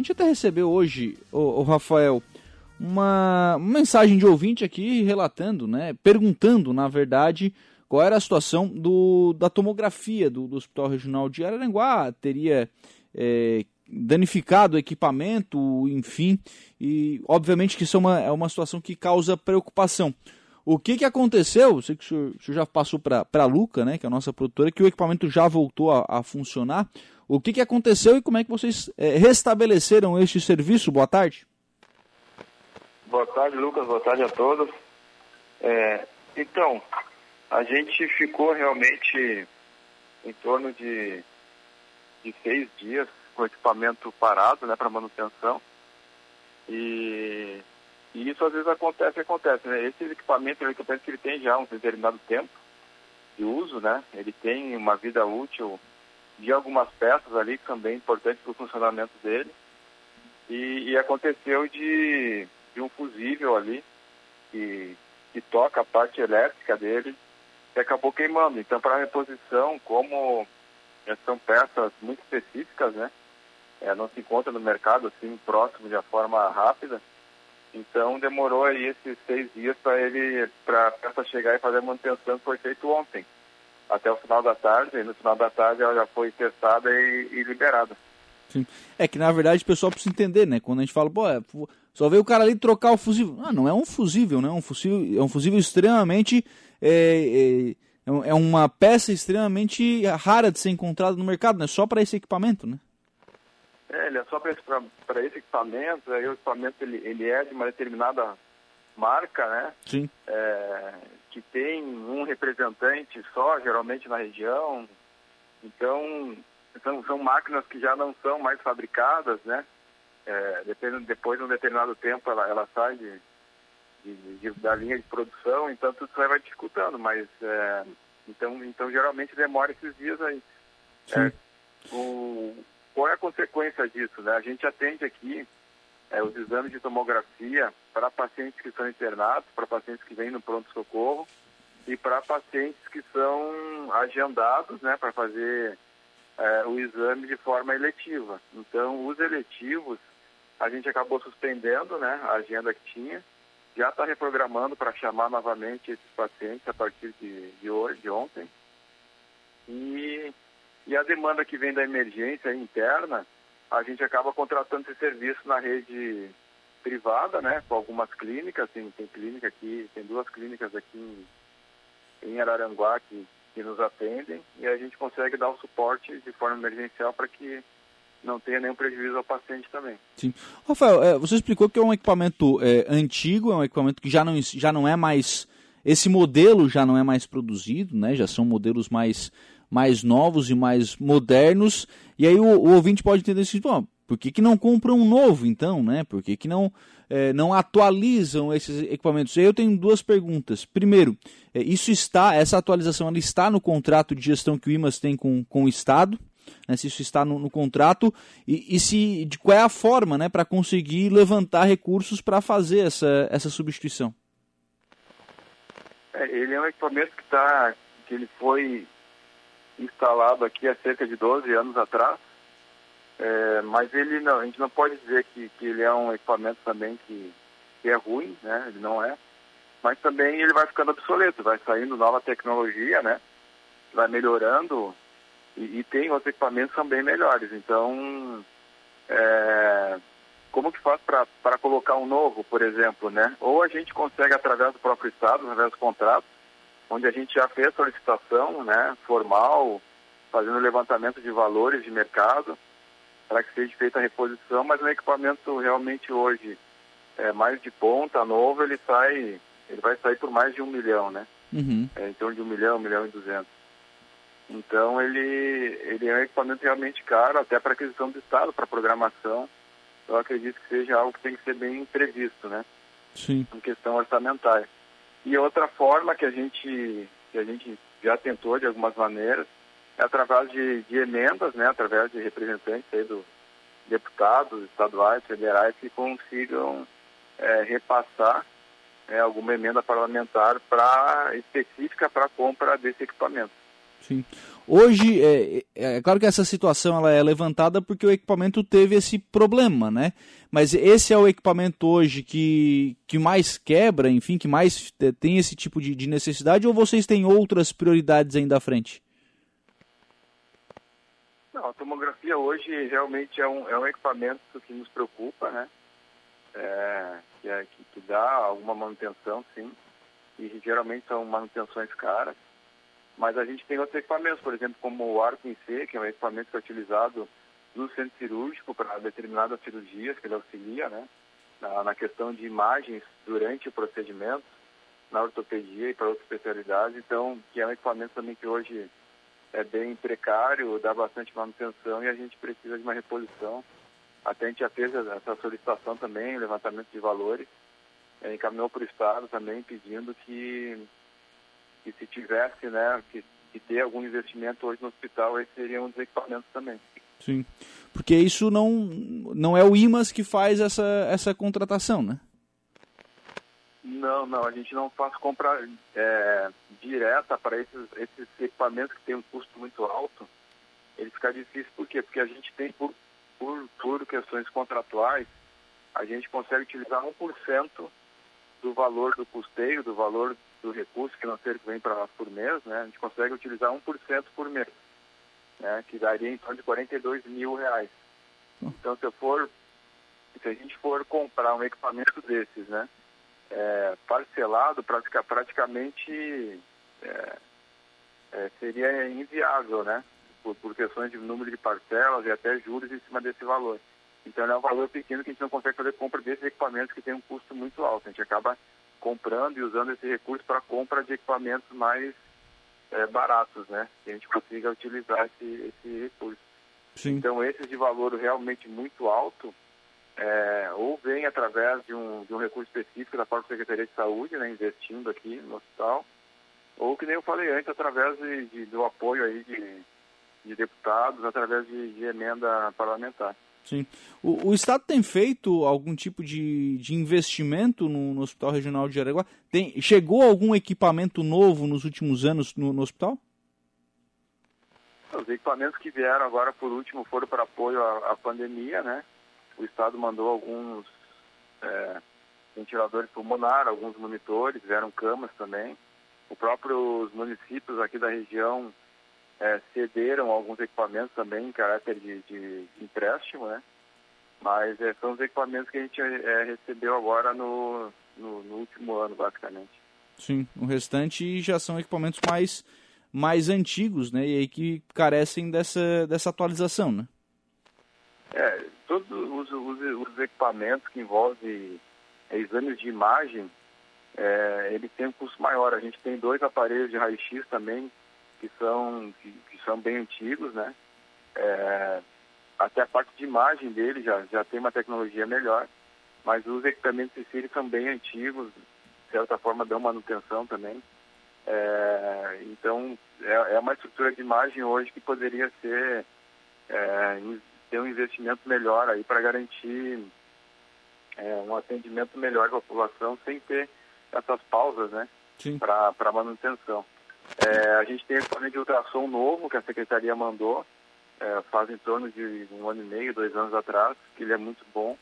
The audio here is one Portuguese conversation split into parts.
gente até recebeu hoje, o, Rafael, uma, uma mensagem de ouvinte aqui relatando, né, perguntando, na verdade, qual era a situação do, da tomografia do, do Hospital Regional de Araranguá, teria é, danificado o equipamento, enfim, e obviamente que isso é uma, é uma situação que causa preocupação. O que, que aconteceu? Sei que o senhor, o senhor já passou para a Luca, né, que é a nossa produtora, que o equipamento já voltou a, a funcionar. O que, que aconteceu e como é que vocês é, restabeleceram este serviço? Boa tarde. Boa tarde, Lucas. Boa tarde a todos. É, então, a gente ficou realmente em torno de, de seis dias com o equipamento parado, né, para manutenção. E, e, isso às vezes acontece, acontece, né? Esse equipamento é um equipamento que ele tem já um determinado tempo de uso, né? Ele tem uma vida útil de algumas peças ali são bem importantes para o funcionamento dele. E, e aconteceu de, de, um fusível ali que, que toca a parte elétrica dele que acabou queimando. Então, para reposição, como são peças muito específicas, né? É, não se encontra no mercado assim próximo de forma rápida. Então demorou aí esses seis dias para ele, para a peça chegar e fazer a manutenção que foi feito ontem até o final da tarde, e no final da tarde ela já foi testada e, e liberada. Sim. É que na verdade o pessoal precisa entender, né? Quando a gente fala, pô, é, só veio o cara ali trocar o fusível. Ah, não é um fusível, né? É um fusível, é um fusível extremamente. É, é, é uma peça extremamente rara de ser encontrada no mercado, né? Só para esse equipamento, né? É, ele é só para esse, esse, equipamento, aí o equipamento ele, ele é de uma determinada marca, né? Sim. É, que tem um representante só, geralmente na região. Então, são, são máquinas que já não são mais fabricadas, né? É, depois, depois de um determinado tempo ela, ela sai de, de, de, da linha de produção, então tudo isso vai dificultando, mas é, então, então geralmente demora esses dias aí. É, o, qual é a consequência disso? Né? A gente atende aqui é, os exames de tomografia para pacientes que são internados, para pacientes que vêm no pronto-socorro e para pacientes que são agendados né, para fazer é, o exame de forma eletiva. Então, os eletivos, a gente acabou suspendendo né, a agenda que tinha, já está reprogramando para chamar novamente esses pacientes a partir de, de hoje, de ontem. E, e a demanda que vem da emergência interna, a gente acaba contratando esse serviço na rede privada, né, com algumas clínicas, tem, tem clínica aqui, tem duas clínicas aqui em, em Araranguá que, que nos atendem e a gente consegue dar o suporte de forma emergencial para que não tenha nenhum prejuízo ao paciente também. Sim. Rafael, é, você explicou que é um equipamento é, antigo, é um equipamento que já não, já não é mais. Esse modelo já não é mais produzido, né? Já são modelos mais mais novos e mais modernos. E aí o, o ouvinte pode entender assim, bom, por que, que não compram um novo então, né? Por que, que não, é, não atualizam esses equipamentos? Eu tenho duas perguntas. Primeiro, é, isso está, essa atualização ela está no contrato de gestão que o IMAS tem com, com o Estado? Né, se isso está no, no contrato e, e, se de qual é a forma né, para conseguir levantar recursos para fazer essa, essa substituição? É, ele é um equipamento que, tá, que ele foi instalado aqui há cerca de 12 anos atrás. É, mas ele não, a gente não pode dizer que, que ele é um equipamento também que, que é ruim, né? Ele não é. Mas também ele vai ficando obsoleto, vai saindo nova tecnologia, né? Vai melhorando e, e tem outros equipamentos bem melhores. Então, é, como que faz para colocar um novo, por exemplo, né? Ou a gente consegue através do próprio Estado, através do contrato, onde a gente já fez solicitação né, formal, fazendo levantamento de valores de mercado, para que seja feita a reposição, mas o equipamento realmente hoje é mais de ponta, novo, ele sai, ele vai sair por mais de um milhão, né? Uhum. É, em torno de um milhão, um milhão e duzentos. Então ele, ele é um equipamento realmente caro, até para aquisição do Estado, para programação. Eu acredito que seja algo que tem que ser bem previsto, né? Sim. Em questão orçamentária. E outra forma que a gente, que a gente já tentou de algumas maneiras através de, de emendas, né, através de representantes aí do deputados estaduais, federais que consigam é, repassar é, alguma emenda parlamentar para específica para a compra desse equipamento. Sim. Hoje, é, é, é, claro que essa situação ela é levantada porque o equipamento teve esse problema, né? Mas esse é o equipamento hoje que, que mais quebra, enfim, que mais tem esse tipo de, de necessidade ou vocês têm outras prioridades ainda à frente? Não, a tomografia hoje realmente é um, é um equipamento que nos preocupa, né? É, que, é, que, que dá alguma manutenção, sim. E geralmente são manutenções caras. Mas a gente tem outros equipamentos, por exemplo, como o arco em C, que é um equipamento que é utilizado no centro cirúrgico para determinadas cirurgias, que ele auxilia, né? Na, na, questão de imagens durante o procedimento, na ortopedia e para outras especialidades. Então, que é um equipamento também que hoje é bem precário, dá bastante manutenção e a gente precisa de uma reposição. Até a gente já fez essa solicitação também, levantamento de valores, é, encaminhou para o Estado também pedindo que que se tivesse, né, que, que ter algum investimento hoje no hospital, esse seria um dos equipamentos também. Sim, porque isso não, não é o IMAS que faz essa, essa contratação, né? Não, não, a gente não faz compra é, direta para esses, esses equipamentos que têm um custo muito alto. Ele fica difícil, por quê? Porque a gente tem, por, por, por questões contratuais, a gente consegue utilizar 1% do valor do custeio, do valor do recurso financeiro que vem para nós por mês, né, a gente consegue utilizar 1% por mês, né, que daria em torno de 42 mil reais. Então, se eu for, se a gente for comprar um equipamento desses, né, é, parcelado, pratica, praticamente é, é, seria inviável, né, por, por questões de número de parcelas e até juros em cima desse valor. Então, é um valor pequeno que a gente não consegue fazer compra desses equipamentos que tem um custo muito alto. A gente acaba comprando e usando esse recurso para compra de equipamentos mais é, baratos, né? Que a gente consiga utilizar esse, esse recurso. Sim. Então, esses de valor realmente muito alto, é, ou vem através de um, de um recurso específico da própria Secretaria de Saúde, né, investindo aqui no hospital, ou que nem eu falei antes, através de, de do apoio aí de, de deputados, através de, de emenda parlamentar. Sim. O, o, Estado tem feito algum tipo de, de investimento no, no, Hospital Regional de Jaraguá? Tem, chegou algum equipamento novo nos últimos anos no, no, hospital? Os equipamentos que vieram agora por último foram para apoio à, à pandemia, né? O Estado mandou alguns é, ventiladores pulmonares, alguns monitores, vieram camas também. Os próprios municípios aqui da região é, cederam alguns equipamentos também em caráter de, de, de empréstimo, né? Mas é, são os equipamentos que a gente é, recebeu agora no, no, no, último ano, basicamente. Sim, o restante já são equipamentos mais, mais antigos, né? E aí que carecem dessa, dessa atualização, né? É, todos os, os, os equipamentos que envolvem é, exames de imagem, é, ele tem um custo maior. A gente tem dois aparelhos de raio-x também que são, que, que são bem antigos, né? É, até a parte de imagem dele já, já tem uma tecnologia melhor, mas os equipamentos em si são bem antigos, de certa forma dão manutenção também. É, então, é, é, uma estrutura de imagem hoje que poderia ser é, ter um investimento melhor aí para garantir é, um atendimento melhor da população sem ter essas pausas, né? Para manutenção. É, a gente tem equipamento de ultrassom novo que a Secretaria mandou, é, faz em torno de um ano e meio, dois anos atrás, que ele é muito bom.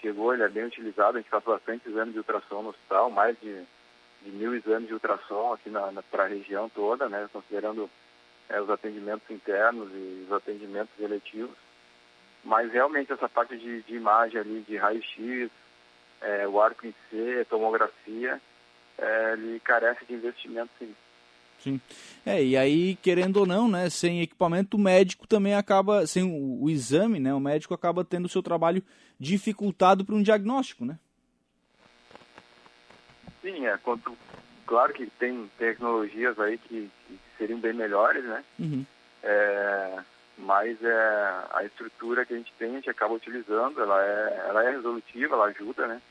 Chegou, ele é bem utilizado, a gente faz bastante exames de ultrassom no hospital, mais de, de mil exames de ultrassom aqui na, na para a região toda, né, considerando é, os atendimentos internos e os atendimentos eletivos. Mas realmente essa parte de, de imagem ali, de raio-x, é, o arco em C, tomografia, é, ele carece de investimento sim. Sim. É, e aí, querendo ou não, né, sem equipamento, o médico também acaba, sem o, o exame, né, o médico acaba tendo o seu trabalho dificultado para um diagnóstico, né? Sim, é, quanto, claro que tem tecnologias aí que, que seriam bem melhores, né? Uhum. É, mas é, a estrutura que a gente tem, a gente acaba utilizando, ela é, ela é resolutiva, ela ajuda, né?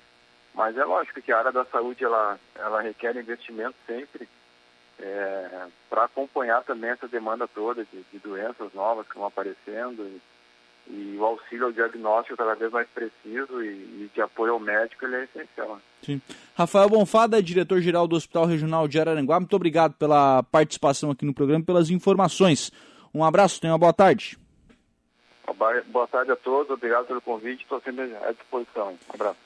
Mas é lógico que a área da saúde, ela, ela requer investimento sempre, é, para acompanhar também essa demanda toda de, de, doenças novas que vão aparecendo. E, e o auxílio ao diagnóstico cada vez mais preciso e, e de apoio ao médico ele é essencial. Sim. Rafael Bonfada, diretor-geral do Hospital Regional de Araranguá, muito obrigado pela participação aqui no programa e pelas informações. Um abraço, tenha uma boa tarde. Boa tarde a todos, obrigado pelo convite, estou sempre à disposição. Um abraço.